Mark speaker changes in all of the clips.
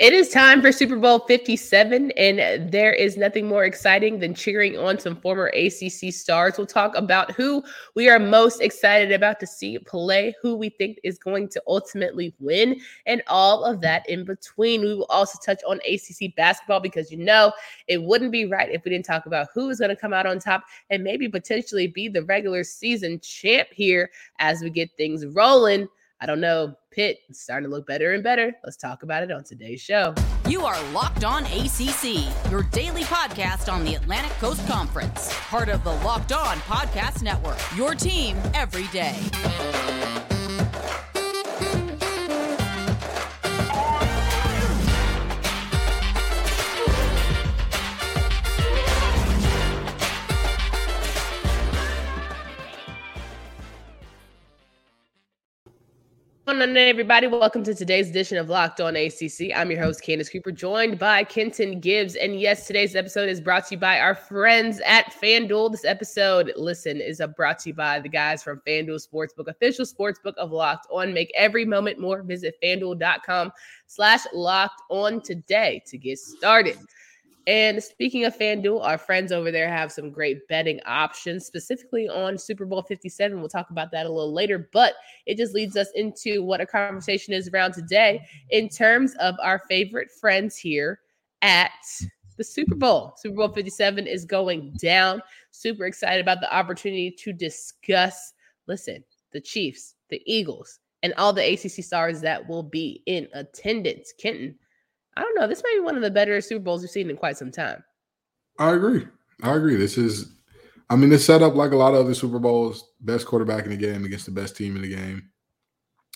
Speaker 1: It is time for Super Bowl 57, and there is nothing more exciting than cheering on some former ACC stars. We'll talk about who we are most excited about to see play, who we think is going to ultimately win, and all of that in between. We will also touch on ACC basketball because you know it wouldn't be right if we didn't talk about who is going to come out on top and maybe potentially be the regular season champ here as we get things rolling. I don't know. Pitt is starting to look better and better. Let's talk about it on today's show.
Speaker 2: You are Locked On ACC, your daily podcast on the Atlantic Coast Conference, part of the Locked On Podcast Network. Your team every day.
Speaker 1: On, everybody? Welcome to today's edition of Locked On ACC. I'm your host, Candace Cooper, joined by Kenton Gibbs. And yes, today's episode is brought to you by our friends at FanDuel. This episode, listen, is brought to you by the guys from FanDuel Sportsbook, official sportsbook of Locked On. Make every moment more. Visit fanduel.com slash locked on today to get started. And speaking of FanDuel, our friends over there have some great betting options, specifically on Super Bowl 57. We'll talk about that a little later, but it just leads us into what a conversation is around today in terms of our favorite friends here at the Super Bowl. Super Bowl 57 is going down. Super excited about the opportunity to discuss, listen, the Chiefs, the Eagles, and all the ACC stars that will be in attendance. Kenton, I don't know. This might be one of the better Super Bowls we've seen in quite some time.
Speaker 3: I agree. I agree. This is, I mean, it's set up like a lot of other Super Bowls. Best quarterback in the game against the best team in the game,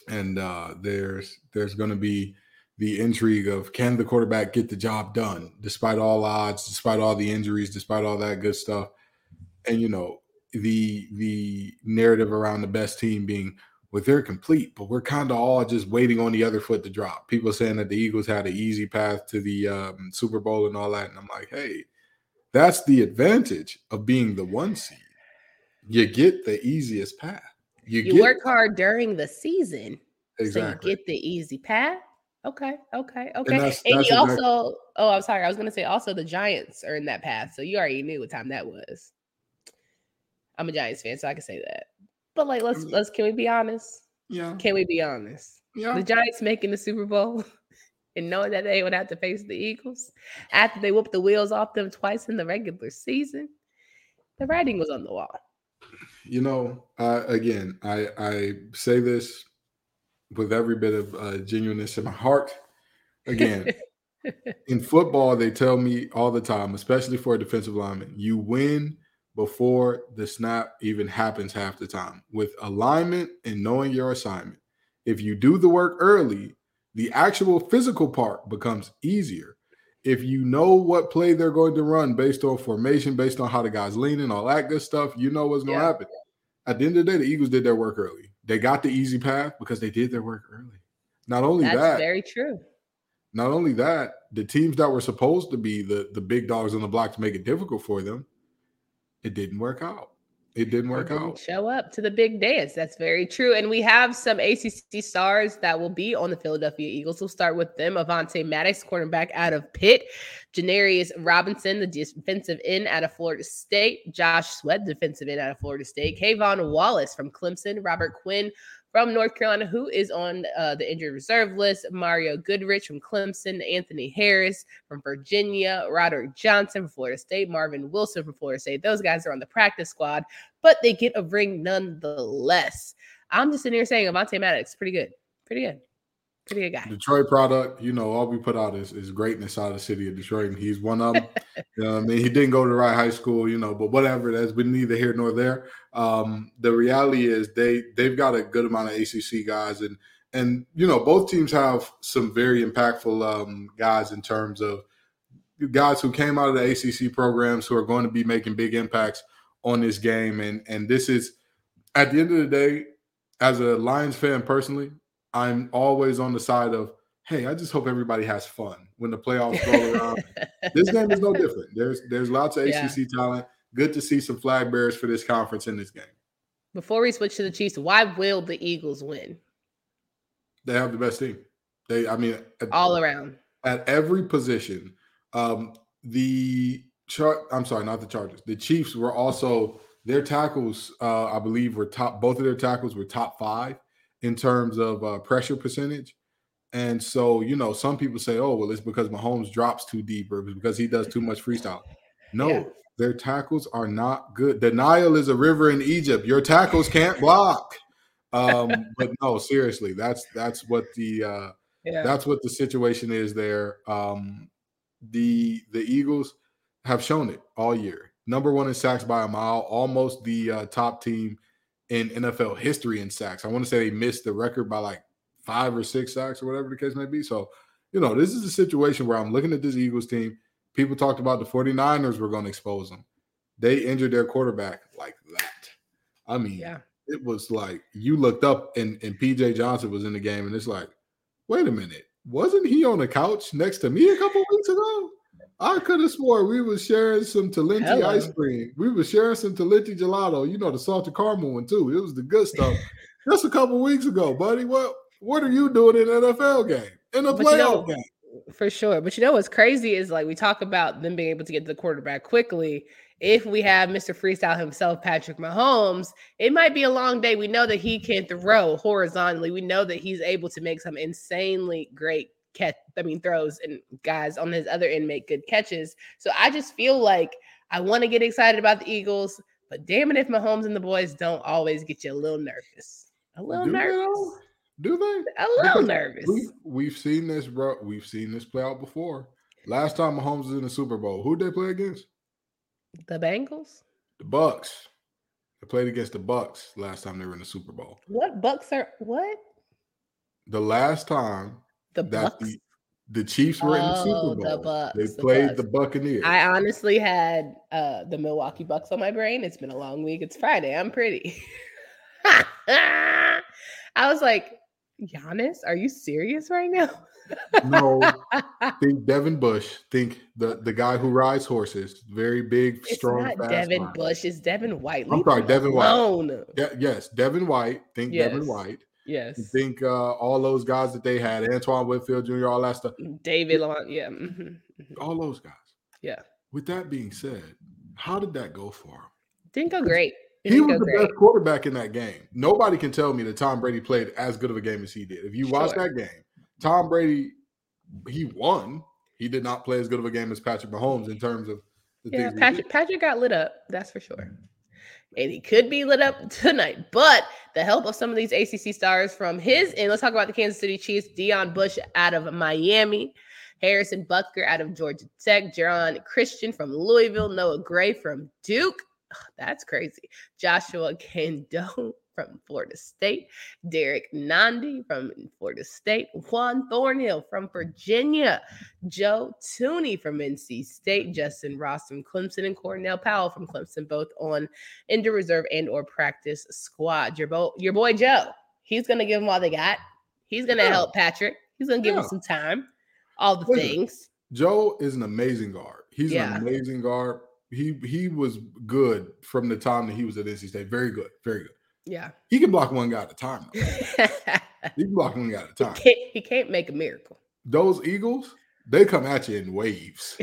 Speaker 3: and uh, there's there's going to be the intrigue of can the quarterback get the job done despite all odds, despite all the injuries, despite all that good stuff, and you know the the narrative around the best team being with they're complete, but we're kind of all just waiting on the other foot to drop. People saying that the Eagles had an easy path to the um, Super Bowl and all that, and I'm like, hey, that's the advantage of being the one seed. You get the easiest path.
Speaker 1: You, you work hard during the season,
Speaker 3: exactly.
Speaker 1: so you get the easy path. Okay, okay, okay. And, that's, and that's you exactly. also, oh, I'm sorry, I was going to say also the Giants are in that path, so you already knew what time that was. I'm a Giants fan, so I can say that. But like, let's let's can we be honest?
Speaker 3: Yeah.
Speaker 1: Can we be honest?
Speaker 3: Yeah.
Speaker 1: The Giants making the Super Bowl and knowing that they would have to face the Eagles after they whooped the wheels off them twice in the regular season, the writing was on the wall.
Speaker 3: You know, uh, again, I I say this with every bit of uh, genuineness in my heart. Again, in football, they tell me all the time, especially for a defensive lineman, you win before the snap even happens half the time with alignment and knowing your assignment. If you do the work early, the actual physical part becomes easier. If you know what play they're going to run based on formation, based on how the guy's leaning, all that good stuff, you know what's going to yeah. happen. At the end of the day, the Eagles did their work early. They got the easy path because they did their work early. Not only
Speaker 1: That's
Speaker 3: that,
Speaker 1: very true.
Speaker 3: Not only that, the teams that were supposed to be the, the big dogs on the block to make it difficult for them, it didn't work out. It didn't work didn't out.
Speaker 1: Show up to the big dance. That's very true. And we have some ACC stars that will be on the Philadelphia Eagles. We'll start with them. Avonte Maddox, cornerback out of Pitt. Janarius Robinson, the defensive end out of Florida State. Josh Sweat, defensive end out of Florida State. K'Von Wallace from Clemson. Robert Quinn from North Carolina, who is on uh, the injured reserve list. Mario Goodrich from Clemson, Anthony Harris from Virginia, Roderick Johnson from Florida State, Marvin Wilson from Florida State. Those guys are on the practice squad, but they get a ring nonetheless. I'm just sitting here saying Avonte Maddox, pretty good. Pretty good. Pretty good guy.
Speaker 3: Detroit product, you know, all we put out is, is greatness out of the city of Detroit, and he's one of them. I mean? He didn't go to the right high school, you know, but whatever, that's been neither here nor there. Um, the reality is they they've got a good amount of ACC guys, and and you know, both teams have some very impactful um, guys in terms of guys who came out of the ACC programs who are going to be making big impacts on this game, and and this is at the end of the day, as a Lions fan personally, I'm always on the side of, hey, I just hope everybody has fun when the playoffs roll around. this game is no different. There's there's lots of yeah. ACC talent. Good to see some flag bearers for this conference in this game.
Speaker 1: Before we switch to the Chiefs, why will the Eagles win?
Speaker 3: They have the best team. They, I mean,
Speaker 1: all around.
Speaker 3: at every position. Um, the chart. I'm sorry, not the Chargers. The Chiefs were also their tackles. Uh, I believe were top. Both of their tackles were top five in terms of uh, pressure percentage. And so, you know, some people say, "Oh, well, it's because Mahomes drops too deep, or because he does too much freestyle." No, yeah. their tackles are not good. The Nile is a river in Egypt. Your tackles can't block. Um, but no, seriously, that's that's what the uh, yeah. that's what the situation is there. Um, the the Eagles have shown it all year. Number one in sacks by a mile, almost the uh, top team in NFL history in sacks. I want to say they missed the record by like five or six sacks or whatever the case may be. So, you know, this is a situation where I'm looking at this Eagles team. People talked about the 49ers were going to expose them. They injured their quarterback like that. I mean, yeah. it was like you looked up and, and PJ Johnson was in the game, and it's like, wait a minute, wasn't he on the couch next to me a couple weeks ago? I could have swore we was sharing some Talenti Hello. ice cream. We was sharing some Talenti gelato. You know the salted caramel one too. It was the good stuff. Just a couple weeks ago, buddy. What what are you doing in an NFL game? In a but playoff you know, game?
Speaker 1: For sure. But you know what's crazy is like we talk about them being able to get the quarterback quickly. If we have Mr. Freestyle himself, Patrick Mahomes, it might be a long day. We know that he can throw horizontally. We know that he's able to make some insanely great catch, I mean, throws and guys on his other end make good catches. So I just feel like I want to get excited about the Eagles, but damn it if Mahomes and the boys don't always get you a little nervous. A little
Speaker 3: Do
Speaker 1: nervous.
Speaker 3: They Do they?
Speaker 1: A little because nervous.
Speaker 3: We've, we've, seen this, bro. We've seen this play out before. Last time Mahomes was in the Super Bowl, who did they play against?
Speaker 1: The Bengals.
Speaker 3: The Bucks. They played against the Bucks last time they were in the Super Bowl.
Speaker 1: What Bucks are what?
Speaker 3: The last time
Speaker 1: the Bucks. The,
Speaker 3: the, Chiefs were oh, in the Super oh, Bowl. The Bucks, they played the, the, Buccaneers.
Speaker 1: I honestly had uh, the Milwaukee Bucks on my brain. It's been a long week. It's Friday. I'm pretty. I was like, Giannis, are you serious right now?
Speaker 3: no, think Devin Bush. Think the the guy who rides horses. Very big, it's strong.
Speaker 1: Not Devin Bush. It's Devin White.
Speaker 3: I'm sorry, Devin alone. White. De- yes, Devin White. Think yes. Devin White.
Speaker 1: Yes.
Speaker 3: You think uh, all those guys that they had, Antoine Winfield Jr., all that stuff.
Speaker 1: David Long, yeah. Mm-hmm. Mm-hmm.
Speaker 3: All those guys.
Speaker 1: Yeah.
Speaker 3: With that being said, how did that go for him?
Speaker 1: Didn't go great.
Speaker 3: It he was the great. best quarterback in that game. Nobody can tell me that Tom Brady played as good of a game as he did. If you watch sure. that game, Tom Brady, he won. He did not play as good of a game as Patrick Mahomes in terms of the
Speaker 1: yeah, Patrick Patrick got lit up. That's for sure and he could be lit up tonight. But the help of some of these ACC stars from his and let's talk about the Kansas City Chiefs. Deon Bush out of Miami, Harrison Butker out of Georgia Tech, Geron Christian from Louisville, Noah Gray from Duke. that's crazy. Joshua Kaindoh from Florida State, Derrick Nnadi from Florida State, Juan Thornhill from Virginia, Joe Thuney from NC State, Justin Ross from Clemson, and Cornell Powell from Clemson, both on indoor reserve and or practice squad. Your, bo- your boy Joe, he's going to give them all they got. He's going to yeah. help Patrick. He's going to give yeah. him some time, all the Listen, things.
Speaker 3: Joe is an amazing guard. He's yeah. an amazing guard. He he was good from the time that he was at NC State. Very good, very good.
Speaker 1: Yeah.
Speaker 3: He can block one guy at a time. he can block one guy at a time.
Speaker 1: He can't, he can't make a miracle.
Speaker 3: Those Eagles, they come at you in waves.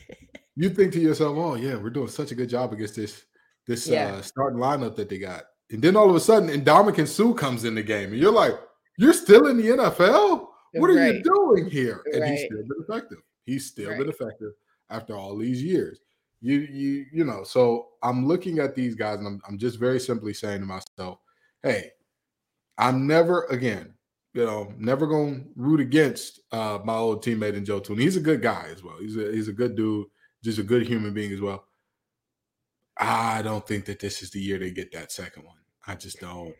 Speaker 3: you think to yourself, "Oh yeah, we're doing such a good job against this this yeah. uh, starting lineup that they got," and then all of a sudden, Ndamukong Suh comes in the game, and you're like, "You're still in the NFL? What right. are you doing here?" And right. he's still been effective. He's still right. been effective after all these years you you you know so i'm looking at these guys and i'm, I'm just very simply saying to myself hey i'm never again you know never gonna root against uh my old teammate in joe Thuney. he's a good guy as well. He's a he's a good dude just a good human being as well. I don't think that this is the year they get that second one. I just don't.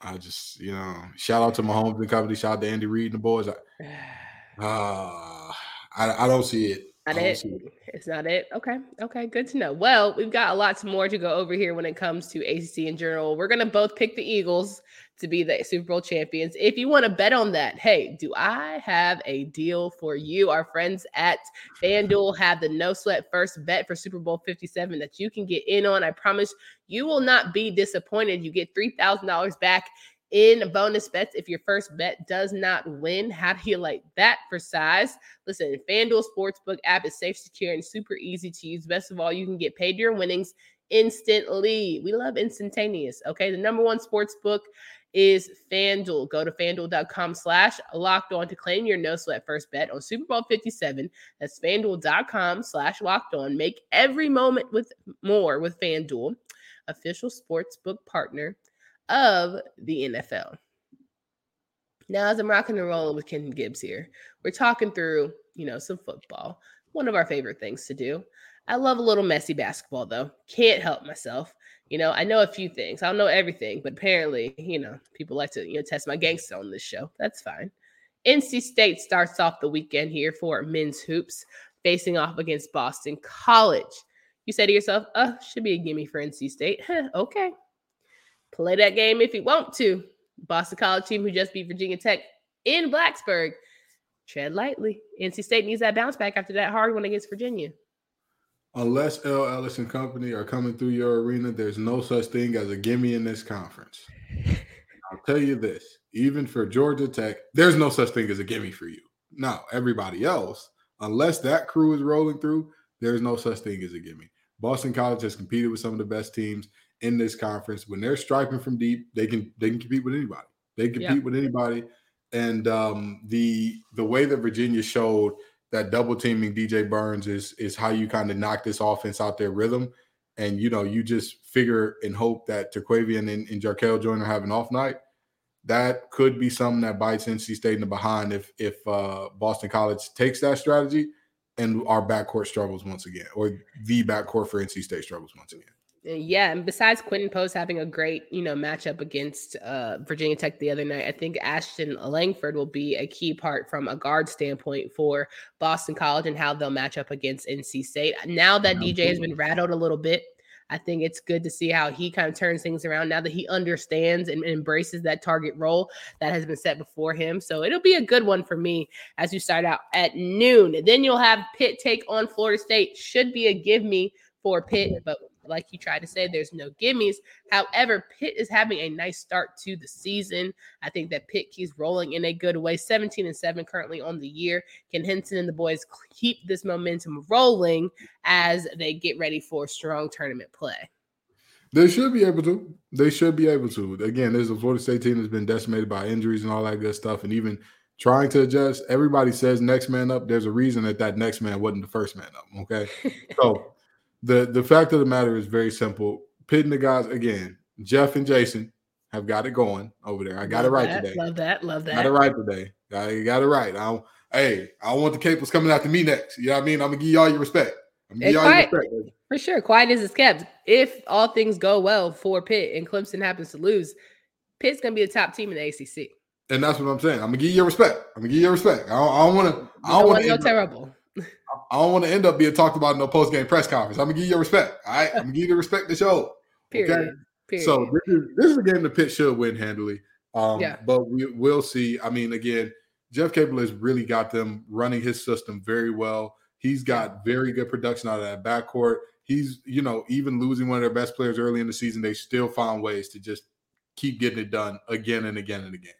Speaker 3: I just you know shout out to Mahomes and company. Shout out to andy reid and the boys. I, uh, I, I don't see it
Speaker 1: not oh, it. It's not it. Okay. Okay. Good to know. Well, we've got a lot more to go over here when it comes to ACC in general. We're going to both pick the Eagles to be the Super Bowl champions. If you want to bet on that, hey, do I have a deal for you? Our friends at FanDuel have the no sweat first bet for Super Bowl 57 that you can get in on. I promise you will not be disappointed. You get $3,000 back in bonus bets if your first bet does not win. How do you like that for size? Listen, FanDuel Sportsbook app is safe, secure, and super easy to use. Best of all, you can get paid your winnings instantly. We love instantaneous. Okay. The number one sports book is FanDuel. Go to fanduel.com slash locked on to claim your no sweat first bet on Super Bowl 57. That's fanduel.com slash locked on. Make every moment with more with FanDuel, official sports book partner of the NFL. Now, as I'm rocking and rolling with Ken Gibbs here, we're talking through, you know, some football. One of our favorite things to do. I love a little messy basketball, though. Can't help myself. You know, I know a few things. I don't know everything, but apparently, you know, people like to, you know, test my gangster on this show. That's fine. NC State starts off the weekend here for men's hoops, facing off against Boston College. You say to yourself, oh, should be a gimme for NC State. Okay. Play that game if you want to. Boston College team who just beat Virginia Tech in Blacksburg. Tread lightly. NC State needs that bounce back after that hard one against Virginia
Speaker 3: unless El Ellis and company are coming through your arena, there's no such thing as a gimme in this conference. I'll tell you this, even for Georgia Tech, there's no such thing as a gimme for you. Now, everybody else, unless that crew is rolling through, there's no such thing as a gimme. Boston College has competed with some of the best teams in this conference. When they're striping from deep, they can they can compete with anybody. They compete yeah. with anybody. And um, the the way that Virginia showed that double teaming DJ Burns is is how you kind of knock this offense out their rhythm. And you know, you just figure and hope that Terquavion and, and Jarkel Joiner have an off night. That could be something that bites NC State in the behind if if uh, Boston College takes that strategy and our backcourt struggles once again, or the backcourt for NC State struggles once again.
Speaker 1: Uh, yeah, and besides Quinten Post having a great, you know, matchup against uh, Virginia Tech the other night, I think Ashton Langford will be a key part from a guard standpoint for Boston College and how they'll match up against NC State. Now that DJ has been rattled a little bit, I think it's good to see how he kind of turns things around now that he understands and embraces that target role that has been set before him. So it'll be a good one for me as you start out at noon. Then you'll have Pitt take on Florida State. Should be a give me for Pitt, but like you tried to say, there's no gimmies. However, Pitt is having a nice start to the season. I think that Pitt keeps rolling in a good way. 17 and 7 currently on the year. Can Hinson and the boys keep this momentum rolling as they get ready for strong tournament play?
Speaker 3: They should be able to. They should be able to. Again, there's a Florida State team that's been decimated by injuries and all that good stuff, and even trying to adjust. Everybody says next man up. There's a reason that that next man wasn't the first man up. Okay, so the the fact of the matter is very simple. Pitting the guys again, Jeff and Jason have got it going over there. I got love it right
Speaker 1: that,
Speaker 3: today.
Speaker 1: Love that. Love that.
Speaker 3: Got it right today. I got it right. I hey, I want the Capels coming after me next. You know what I mean? I'm gonna give y'all your respect. I'm gonna give y'all
Speaker 1: your respect. For sure. Quiet is kept. If all things go well for Pitt and Clemson happens to lose, Pitt's gonna be the top team in the ACC.
Speaker 3: And that's what I'm saying. I'm gonna give you your respect. I'm gonna give you your respect. I don't, want to. I don't want to.
Speaker 1: terrible.
Speaker 3: I don't want to end up being talked about in no post game press conference. I'm gonna give you your respect. All right, I'm gonna give you the respect to show.
Speaker 1: Period. Okay? Period.
Speaker 3: So this is this is a game the Pitt should win handily. Um, yeah. But we will see. I mean, again, Jeff Capel has really got them running his system very well. He's got very good production out of that backcourt. He's, you know, even losing one of their best players early in the season, they still found ways to just keep getting it done again and again and again.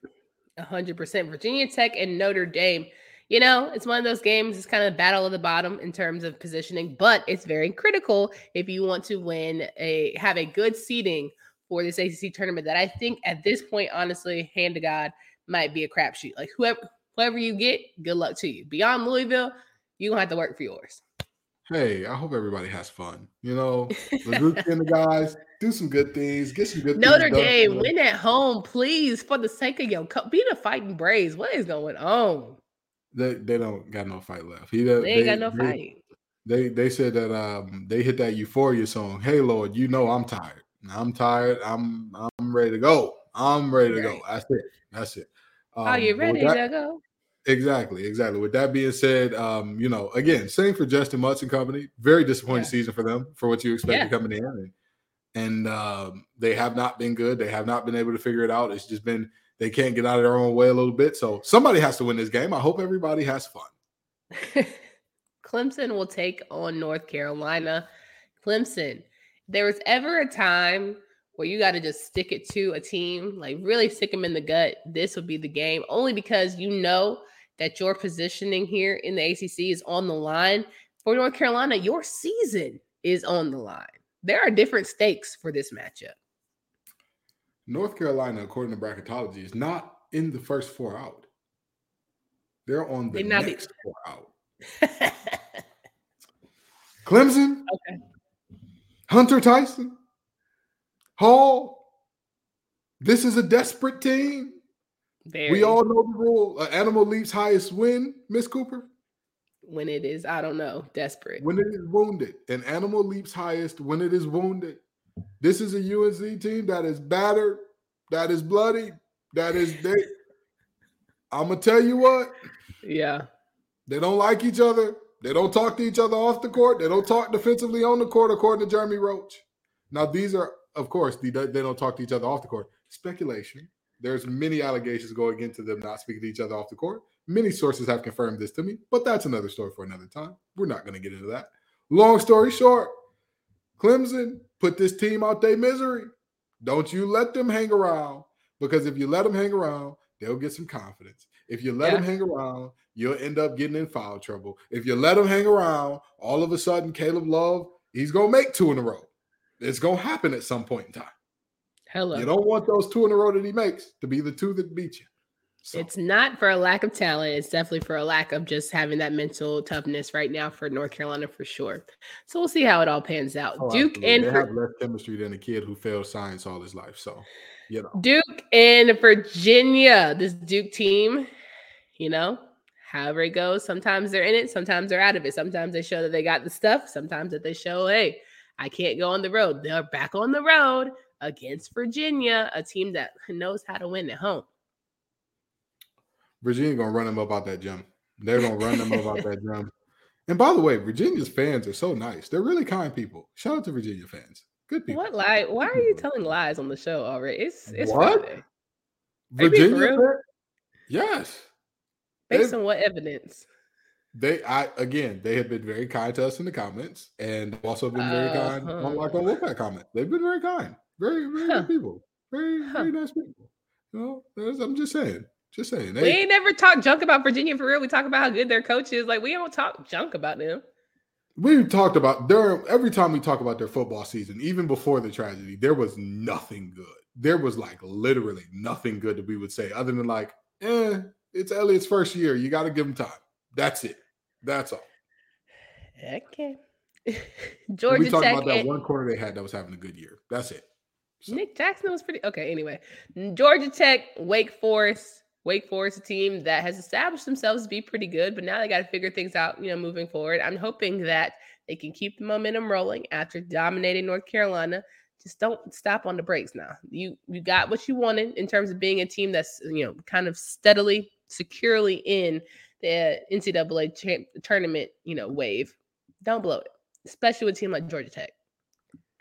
Speaker 1: 100%. Virginia Tech and Notre Dame you know, it's one of those games, it's kind of a battle of the bottom in terms of positioning, but it's very critical if you want to win a have a good seeding for this ACC tournament that I think at this point, honestly, hand to God, might be a crapshoot. Like whoever whoever you get, good luck to you. Beyond Louisville, you're gonna have to work for yours.
Speaker 3: Hey, I hope everybody has fun. You know, the group and the guys do some good things, get some good
Speaker 1: Notre Dame, win at home, please, for the sake of your cup. be the fighting Braves. What is going on?
Speaker 3: They they don't got no fight left.
Speaker 1: He they, they ain't got no they, fight.
Speaker 3: They they said that um they hit that euphoria song. Hey Lord, you know I'm tired. I'm tired. I'm I'm ready to go. I'm ready to go. That's it. That's it.
Speaker 1: Um, Are you ready that, to go?
Speaker 3: Exactly, exactly. With that being said, um, you know, again, same for Justyn Mutts and company. Very disappointing yeah. season for them for what you expected yeah. coming in, and, and um, they have not been good. They have not been able to figure it out. It's just been they can't get out of their own way a little bit. So somebody has to win this game. I hope everybody has fun.
Speaker 1: Clemson will take on North Carolina. Clemson, there was ever a time where you got to just stick it to a team, like really stick them in the gut, this would be the game. Only because you know that your positioning here in the ACC is on the line. For North Carolina, your season is on the line. There are different stakes for this matchup.
Speaker 3: North Carolina, according to bracketology, is not in the first four out. They're on the They're next four out. Clemson, okay. Hunter Tyson, Hall. This is a desperate team. Very. We all know the rule. An animal leaps highest win, Miss Cooper.
Speaker 1: When it is, I don't know, desperate.
Speaker 3: When it is wounded. An animal leaps highest when it is wounded. This is a UNC team that is battered, that is bloody, that is they. I'm gonna tell you what.
Speaker 1: Yeah.
Speaker 3: They don't like each other. They don't talk to each other off the court. They don't talk defensively on the court, according to Jeremy Roach. Now, these are, of course, they don't talk to each other off the court. Speculation. There's many allegations going into them not speaking to each other off the court. Many sources have confirmed this to me, but that's another story for another time. We're not going to get into that. Long story short, Clemson put this team out their misery. Don't you let them hang around because if you let them hang around, they'll get some confidence. If you let yeah. them hang around, you'll end up getting in foul trouble. If you let them hang around, all of a sudden, Caleb Love, he's going to make two in a row. It's going to happen at some point in time.
Speaker 1: Hello.
Speaker 3: You don't want those two in a row that he makes to be the two that beat you.
Speaker 1: So. It's not for a lack of talent. It's definitely for a lack of just having that mental toughness right now for North Carolina for sure. So we'll see how it all pans out. Oh, Duke absolutely. and
Speaker 3: they have less chemistry than a kid who failed science all his life. So you know,
Speaker 1: Duke and Virginia. This Duke team, you know, however it goes. Sometimes they're in it, sometimes they're out of it. Sometimes they show that they got the stuff. Sometimes that they show, hey, I can't go on the road. They're back on the road against Virginia, a team that knows how to win at home.
Speaker 3: Virginia gonna run them up out that gym. They're gonna run them up out that gym. And by the way, Virginia's fans are so nice. They're really kind people. Shout out to Virginia fans. Good people.
Speaker 1: What lie? Why are you telling lies on the show already? It's it's
Speaker 3: what?
Speaker 1: Friday.
Speaker 3: Virginia? Yes.
Speaker 1: Based on what evidence?
Speaker 3: They, I again, they have been very kind to us in the comments, and also been very uh, kind huh. on like on Wolfpack comment. They've been very kind, very very huh. good people, very huh. very nice people. You know, I'm just saying. Just saying.
Speaker 1: They, we ain't never talk junk about Virginia for real. We talk about how good their coach is. Like we don't talk junk about them.
Speaker 3: We talked about there every time we talk about their football season, even before the tragedy, there was nothing good. There was like literally nothing good that we would say other than like, eh, it's Elliott's first year. You got to give him time. That's it. That's all.
Speaker 1: Okay. Georgia
Speaker 3: we talked Tech about that and- one corner they had that was having a good year. That's it.
Speaker 1: So. Nick Jackson was pretty okay. Anyway, Georgia Tech, Wake Forest, Wake Forest, a team that has established themselves to be pretty good, but now they got to figure things out, you know, moving forward. I'm hoping that they can keep the momentum rolling after dominating North Carolina. Just don't stop on the brakes now. You you got what you wanted in terms of being a team that's you know kind of steadily, securely in the NCAA tournament, you know, wave. Don't blow it, especially with a team like Georgia Tech.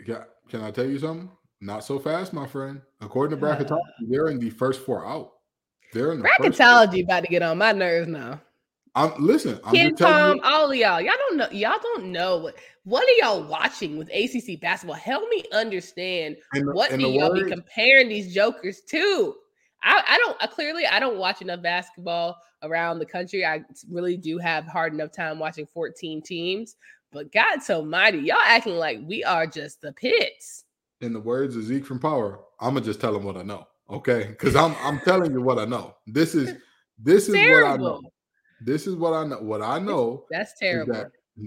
Speaker 3: Yeah, can I tell you something? Not so fast, my friend. According to bracketology, uh, they're in the first four out. They're in the
Speaker 1: bracketology about to get on my nerves now.
Speaker 3: I'm listen. I'm
Speaker 1: Ken Tom, all of y'all, y'all don't know. Y'all don't know what. What are y'all watching with ACC basketball? Help me understand. The, what do y'all word, be comparing these jokers to? I, I don't. I clearly I don't watch enough basketball around the country. I really do have hard enough time watching 14 teams. But God so mighty, y'all acting like we are just the pits.
Speaker 3: In the words of Zeke from Power, I'm gonna just tell them what I know. Okay, because I'm I'm telling you what I know. This is this is terrible. what I know. This is what I know. What I know.
Speaker 1: That's terrible.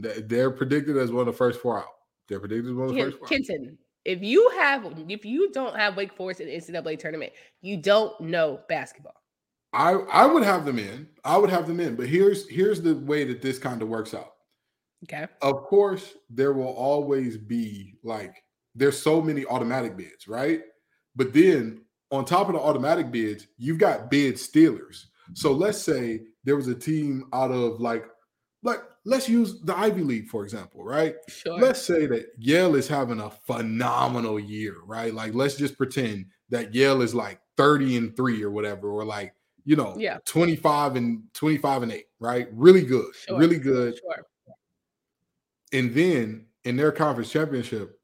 Speaker 3: That they're predicted as one of the first four out. They're predicted as one of the first four.
Speaker 1: Kenton, if you have if you don't have Wake Forest in the NCAA tournament, you don't know basketball.
Speaker 3: I I would have them in. I would have them in. But here's here's the way that this kind of works out.
Speaker 1: Okay.
Speaker 3: Of course, there will always be like there's so many automatic bids, right? But then on top of the automatic bids, you've got bid stealers. So let's say there was a team out of like, like let's use the Ivy League for example, right?
Speaker 1: Sure.
Speaker 3: Let's say that Yale is having a phenomenal year, right? Like let's just pretend that Yale is like 30 and 3 or whatever or like, you know,
Speaker 1: yeah.
Speaker 3: 25 and 25 and 8, right? Really good. Sure. Really good.
Speaker 1: Sure.
Speaker 3: And then in their conference championship,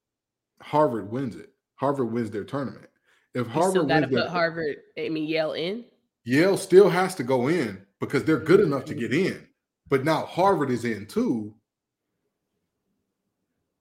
Speaker 3: Harvard wins it Harvard wins their tournament. If
Speaker 1: You
Speaker 3: Harvard
Speaker 1: still got to
Speaker 3: wins their-
Speaker 1: put Harvard, I mean Yale in.
Speaker 3: Yale still has to go in because they're good enough to mm-hmm. get in. But now Harvard is in too.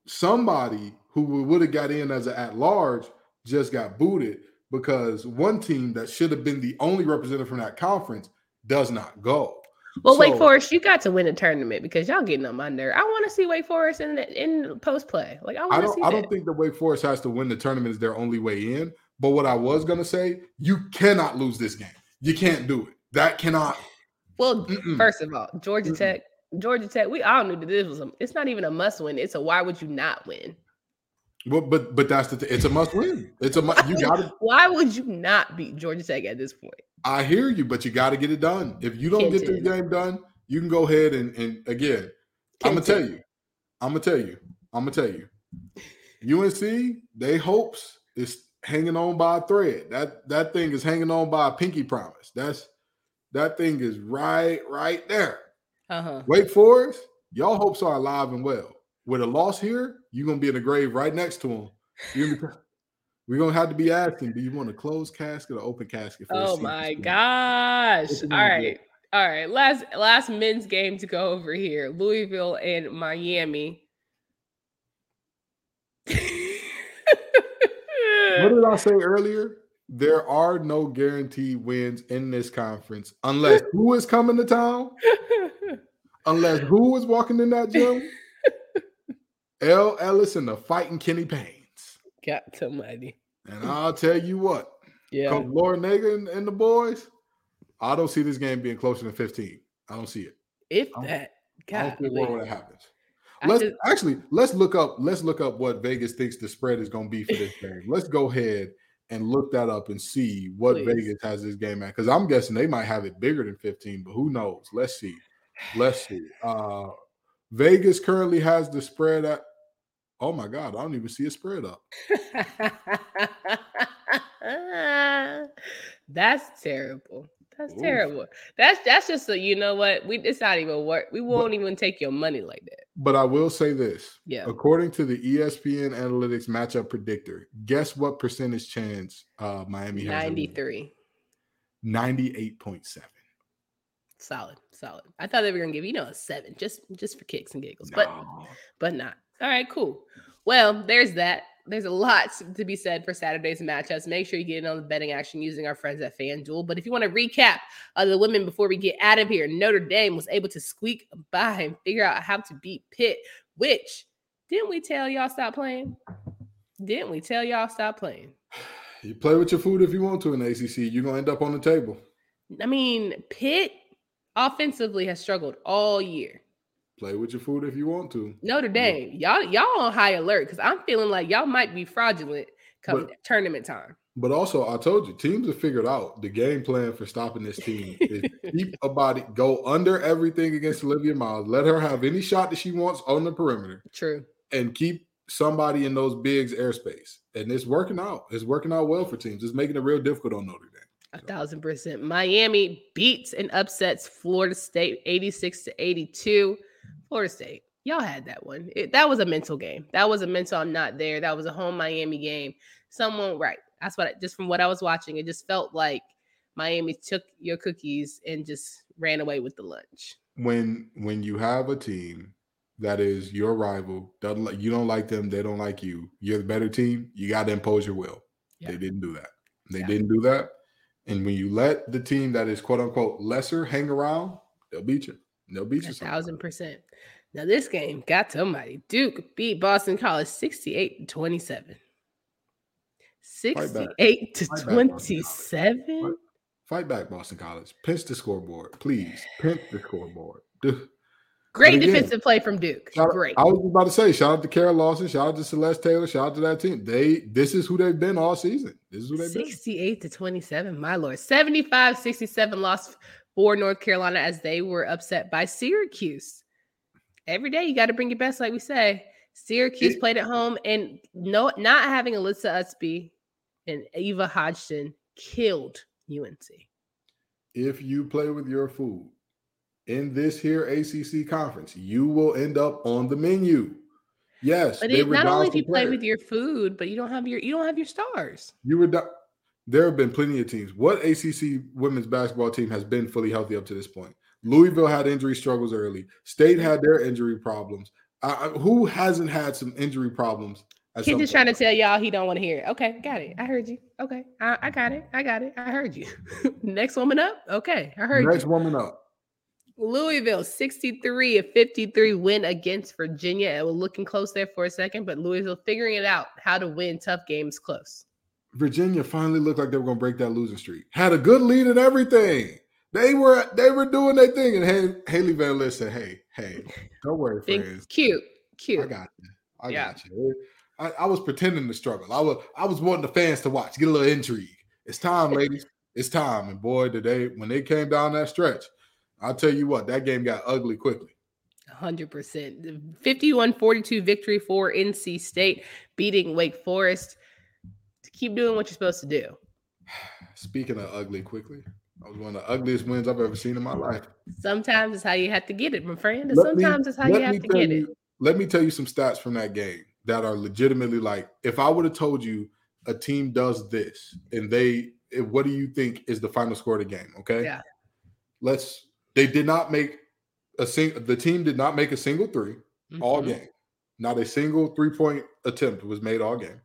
Speaker 3: Somebody who would have got in as an at large just got booted because one team that should have been the only representative from that conference does not go.
Speaker 1: Well, Wake
Speaker 3: So-
Speaker 1: Forest, you got to win a tournament because y'all getting on my nerve. I want to see Wake Forest in the, in post play. Like I want to
Speaker 3: don't
Speaker 1: see
Speaker 3: I don't think the Wake Forest has to win the tournament is their only way in. But what I was gonna say, you cannot lose this game. You can't do it. That cannot.
Speaker 1: well,
Speaker 3: mm-mm.
Speaker 1: first of all, Georgia
Speaker 3: Mm-mm.
Speaker 1: Tech, Georgia Tech, we all knew that this was a. It's not even a must win. It's a why would you not win?
Speaker 3: Well, but but that's the th- it's a must win. It's a you got to.
Speaker 1: Why would you not beat Georgia Tech at this point?
Speaker 3: I hear you, but you got to get it done. If you don't get this game done, you can go ahead and and again. I'm gonna tell you. I'm gonna tell you. I'm gonna tell you. UNC, they hopes is hanging on by a thread. That that thing is hanging on by a pinky promise. That's that thing is right right there.
Speaker 1: Uh huh.
Speaker 3: Wake Forest, y'all hopes are alive and well. With a loss here, you're gonna be in the grave right next to them. Gonna we're gonna have to be asking, do you want a closed casket or open casket?
Speaker 1: Oh my gosh! All right, all right. Last last men's game to go over here: Louisville and Miami.
Speaker 3: What did I say earlier? There are no guaranteed wins in this conference unless who is coming to town, unless who is walking in that gym. El Ellis and the fighting Kenny Paynes.
Speaker 1: Got somebody.
Speaker 3: And I'll tell you what,
Speaker 1: Yeah.
Speaker 3: Coach Larrañaga and, and the boys, I don't see this game being closer than 15. I don't see it.
Speaker 1: If that.
Speaker 3: I don't see
Speaker 1: God.
Speaker 3: that happens. Let's
Speaker 1: just-
Speaker 3: actually let's look up let's look up what Vegas thinks the spread is going to be for this game. Let's go ahead and look that up and see what
Speaker 1: Please.
Speaker 3: Vegas has this game at because I'm guessing they might have it bigger than 15, but who knows? Let's see. Let's see. Uh Vegas currently has the spread at oh my god, I don't even see a spread up.
Speaker 1: That's terrible. That's
Speaker 3: Oof.
Speaker 1: terrible. That's that's just a you know what we it's not even work. We won't even take your money like that.
Speaker 3: But I will say this.
Speaker 1: Yeah.
Speaker 3: According to the ESPN Analytics matchup predictor, guess what percentage chance uh Miami has?
Speaker 1: 93.
Speaker 3: 98.7.
Speaker 1: Solid, solid. I thought they were gonna give you know a seven, just just for kicks and giggles, but but not. All right, cool. Well, there's that. There's a lot to be said for Saturday's matchups. Make sure you get in on the betting action using our friends at FanDuel. But if you want to recap of the women before we get out of here, Notre Dame was able to squeak by and figure out how to beat Pitt, which didn't we tell y'all stop playing? Didn't we tell y'all stop playing?
Speaker 3: You play with your food if you want to in the ACC. You're gonna end up on the table.
Speaker 1: I mean, Pitt offensively has struggled all year.
Speaker 3: Play with your food if you want to.
Speaker 1: Notre Dame, y'all, y'all on high alert because I'm feeling like y'all might be fraudulent come
Speaker 3: But-
Speaker 1: tournament time.
Speaker 3: But also, I told you, teams have figured out the game plan for stopping this team is keep a body, go under everything against Olivia Miles, let her have any shot that she wants on the perimeter,
Speaker 1: True.
Speaker 3: and keep somebody in those bigs airspace. And it's working out. It's working out well for teams. It's making it real difficult on Notre Dame.
Speaker 1: A thousand percent. Miami beats and upsets Florida State 86 to 82. Florida State, y'all had that one. It- that was a mental game. That was a mental I'm not there. That was a home Miami game. Someone, right. That's what I, just from what I was watching, it just felt like Miami took your cookies and just ran away with the lunch.
Speaker 3: When when you have a team that is your rival, doesn't like you don't like them, they don't like you. You're the better team. You got to impose your will.
Speaker 1: Yeah.
Speaker 3: They didn't do that. They
Speaker 1: Yeah.
Speaker 3: didn't do that. And when you let the team that is quote unquote lesser hang around, they'll beat you. They'll beat you.
Speaker 1: A thousand percent. Now this game got somebody. Duke beat Boston College 68 to 27. 68 to
Speaker 3: Fight back, Boston College.
Speaker 1: 27.
Speaker 3: Fight- back, Boston College. Pinch the scoreboard, please. Pinch the scoreboard. Dude,
Speaker 1: Great
Speaker 3: again,
Speaker 1: defensive play from Duke. Great.
Speaker 3: I was about to say, shout out to Kara Lawson, shout out to Celeste Taylor, shout out to that team. They this is who they've been all season. This is who they've been.
Speaker 1: 68 to 27, my lord. 75 67 loss for North Carolina as they were upset by Syracuse. Every day you got to bring your best, like we say. Syracuse played at home and no not having Alyssa Ustby and Eva Hodgson killed UNC.
Speaker 3: If you play with your food in this here ACC conference, you will end up on the menu. Yes,
Speaker 1: But it, not only if you play with your food, but you don't have your you don't have your stars.
Speaker 3: You were down. There have been plenty of teams. What ACC women's basketball team has been fully healthy up to this point? Louisville had injury struggles early. State had their injury problems. Uh, who hasn't had some injury problems?
Speaker 1: Kid just
Speaker 3: point?
Speaker 1: trying to tell y'all he don't want to hear it. Okay, got it. I heard you. Okay, I, I got it. I got it. I heard you. Next woman up. Okay, I heard you.
Speaker 3: Next
Speaker 1: you.
Speaker 3: woman up.
Speaker 1: Louisville 63 of 53 win against Virginia. It was looking close there for a second, but Louisville figuring it out how to win tough games close.
Speaker 3: Virginia finally looked like they were going to break that losing streak. Had a good lead and everything. They were they were doing their thing, and Hailey, Hailey Van Lith said, "Hey, hey, don't worry, friends.
Speaker 1: cute, cute.
Speaker 3: I got you. I
Speaker 1: Yeah.
Speaker 3: got you. I, I was pretending to struggle. I was I was wanting the fans to watch, get a little intrigue. It's time, ladies. It's time. And boy, did they when they came down that stretch, I'll tell you what, that game got ugly quickly.
Speaker 1: 100%. 51 42 victory for NC State, beating Wake Forest. Keep doing what you're supposed to do.
Speaker 3: Speaking of ugly quickly, that was one of the ugliest wins I've ever seen in my life.
Speaker 1: Sometimes it's how you have to get it, my friend. And
Speaker 3: Let me-
Speaker 1: sometimes it's how you have to get it.
Speaker 3: Let me tell you some stats from that game that are legitimately like, if I would have told you a team does this and they, what do you think is the final score of the game? Okay.
Speaker 1: Yeah.
Speaker 3: Let's, they did not make a single, the team did not make a single three all
Speaker 1: Mhm.
Speaker 3: game. Not a single three point attempt was made all game.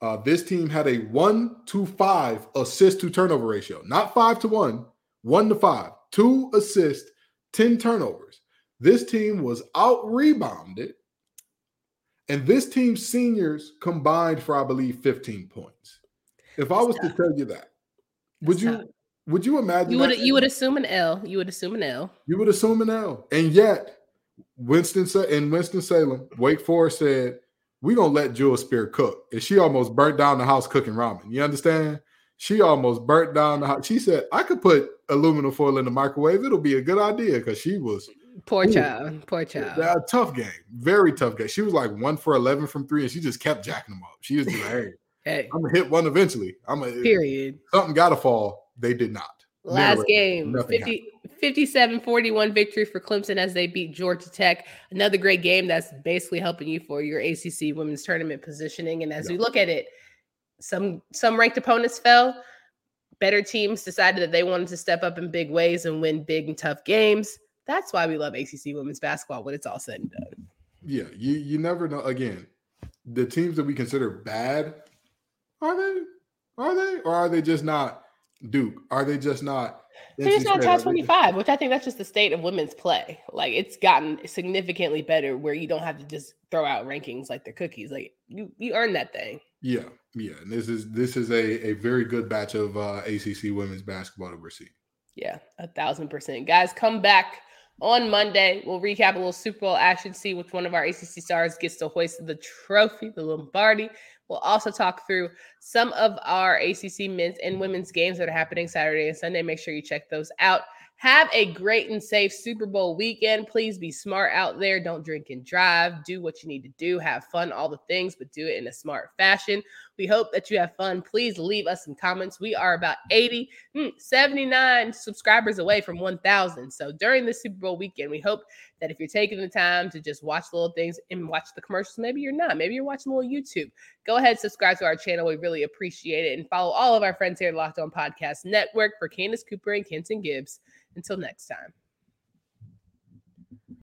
Speaker 3: Uh, this team had a one to five assist to turnover ratio, not five to one, one to five, two assists, 10 turnovers. This team was out rebounded, and this team's seniors combined for, I believe, 15 points. If I was to tell you that, would
Speaker 1: That's
Speaker 3: you
Speaker 1: tough.
Speaker 3: would you imagine
Speaker 1: You
Speaker 3: that
Speaker 1: would you would assume an L. You would assume an L.
Speaker 3: you would assume an L. And yet, Winston Sa- in Winston Salem, Wake Forest said, "We gonna let Jewel Spear cook," and she almost burnt down the house cooking ramen. You understand? She almost burnt down the house. She said, "I could put aluminum foil in the microwave. It'll be a good idea." Because she was
Speaker 1: Poor
Speaker 3: Ooh.
Speaker 1: child. Poor child.
Speaker 3: a tough game, very tough game. She was like one for eleven from three, and she just kept jacking them up. She was just like, "Hey,
Speaker 1: Hey,
Speaker 3: I'm gonna hit one eventually. I'm gonna eh,
Speaker 1: period.
Speaker 3: something got to fall." They did not.
Speaker 1: Last game,
Speaker 3: nothing
Speaker 1: 50, 57 41 victory for Clemson as they beat Georgia Tech. Another great game that's basically helping you for your ACC women's tournament positioning. And as
Speaker 3: Yeah.
Speaker 1: we look at it, some some ranked opponents fell. Better teams decided that they wanted to step up in big ways and win big and tough games. That's why we love ACC women's basketball when it's all said and done.
Speaker 3: Yeah, you you never know. Again, the teams that we consider bad, are they? Are they? Or are they just not Duke? Are they just not?
Speaker 1: They're just not top
Speaker 3: Are they just-
Speaker 1: 25, which I think that's just the state of women's play. Like it's gotten significantly better where you don't have to just throw out rankings like they're cookies. Like you you earn that thing.
Speaker 3: Yeah, yeah. And this is this is a a very good batch of uh, ACC women's basketball that we're seeing.
Speaker 1: Yeah, a thousand percent. Guys, come back on Monday. We'll recap a little Super Bowl action, see which one of our ACC stars gets to hoist the trophy, the Lombardi. We'll also talk through some of our ACC men's and women's games that are happening Saturday and Sunday. Make sure you check those out. Have a great and safe Super Bowl weekend. Please be smart out there. Don't drink and drive. Do what you need to do. Have fun, all the things, but do it in a smart fashion. We hope that you have fun. Please leave us some comments. We are about 80, hmm, 79 subscribers away from 1,000. So during the Super Bowl weekend, we hope that if you're taking the time to just watch little things and watch the commercials, maybe you're not. Maybe you're watching a little YouTube. Go ahead, subscribe to our channel. We really appreciate it. And follow all of our friends here at Locked On Podcast Network for Candace Cooper and Kenton Gibbs. Until next time.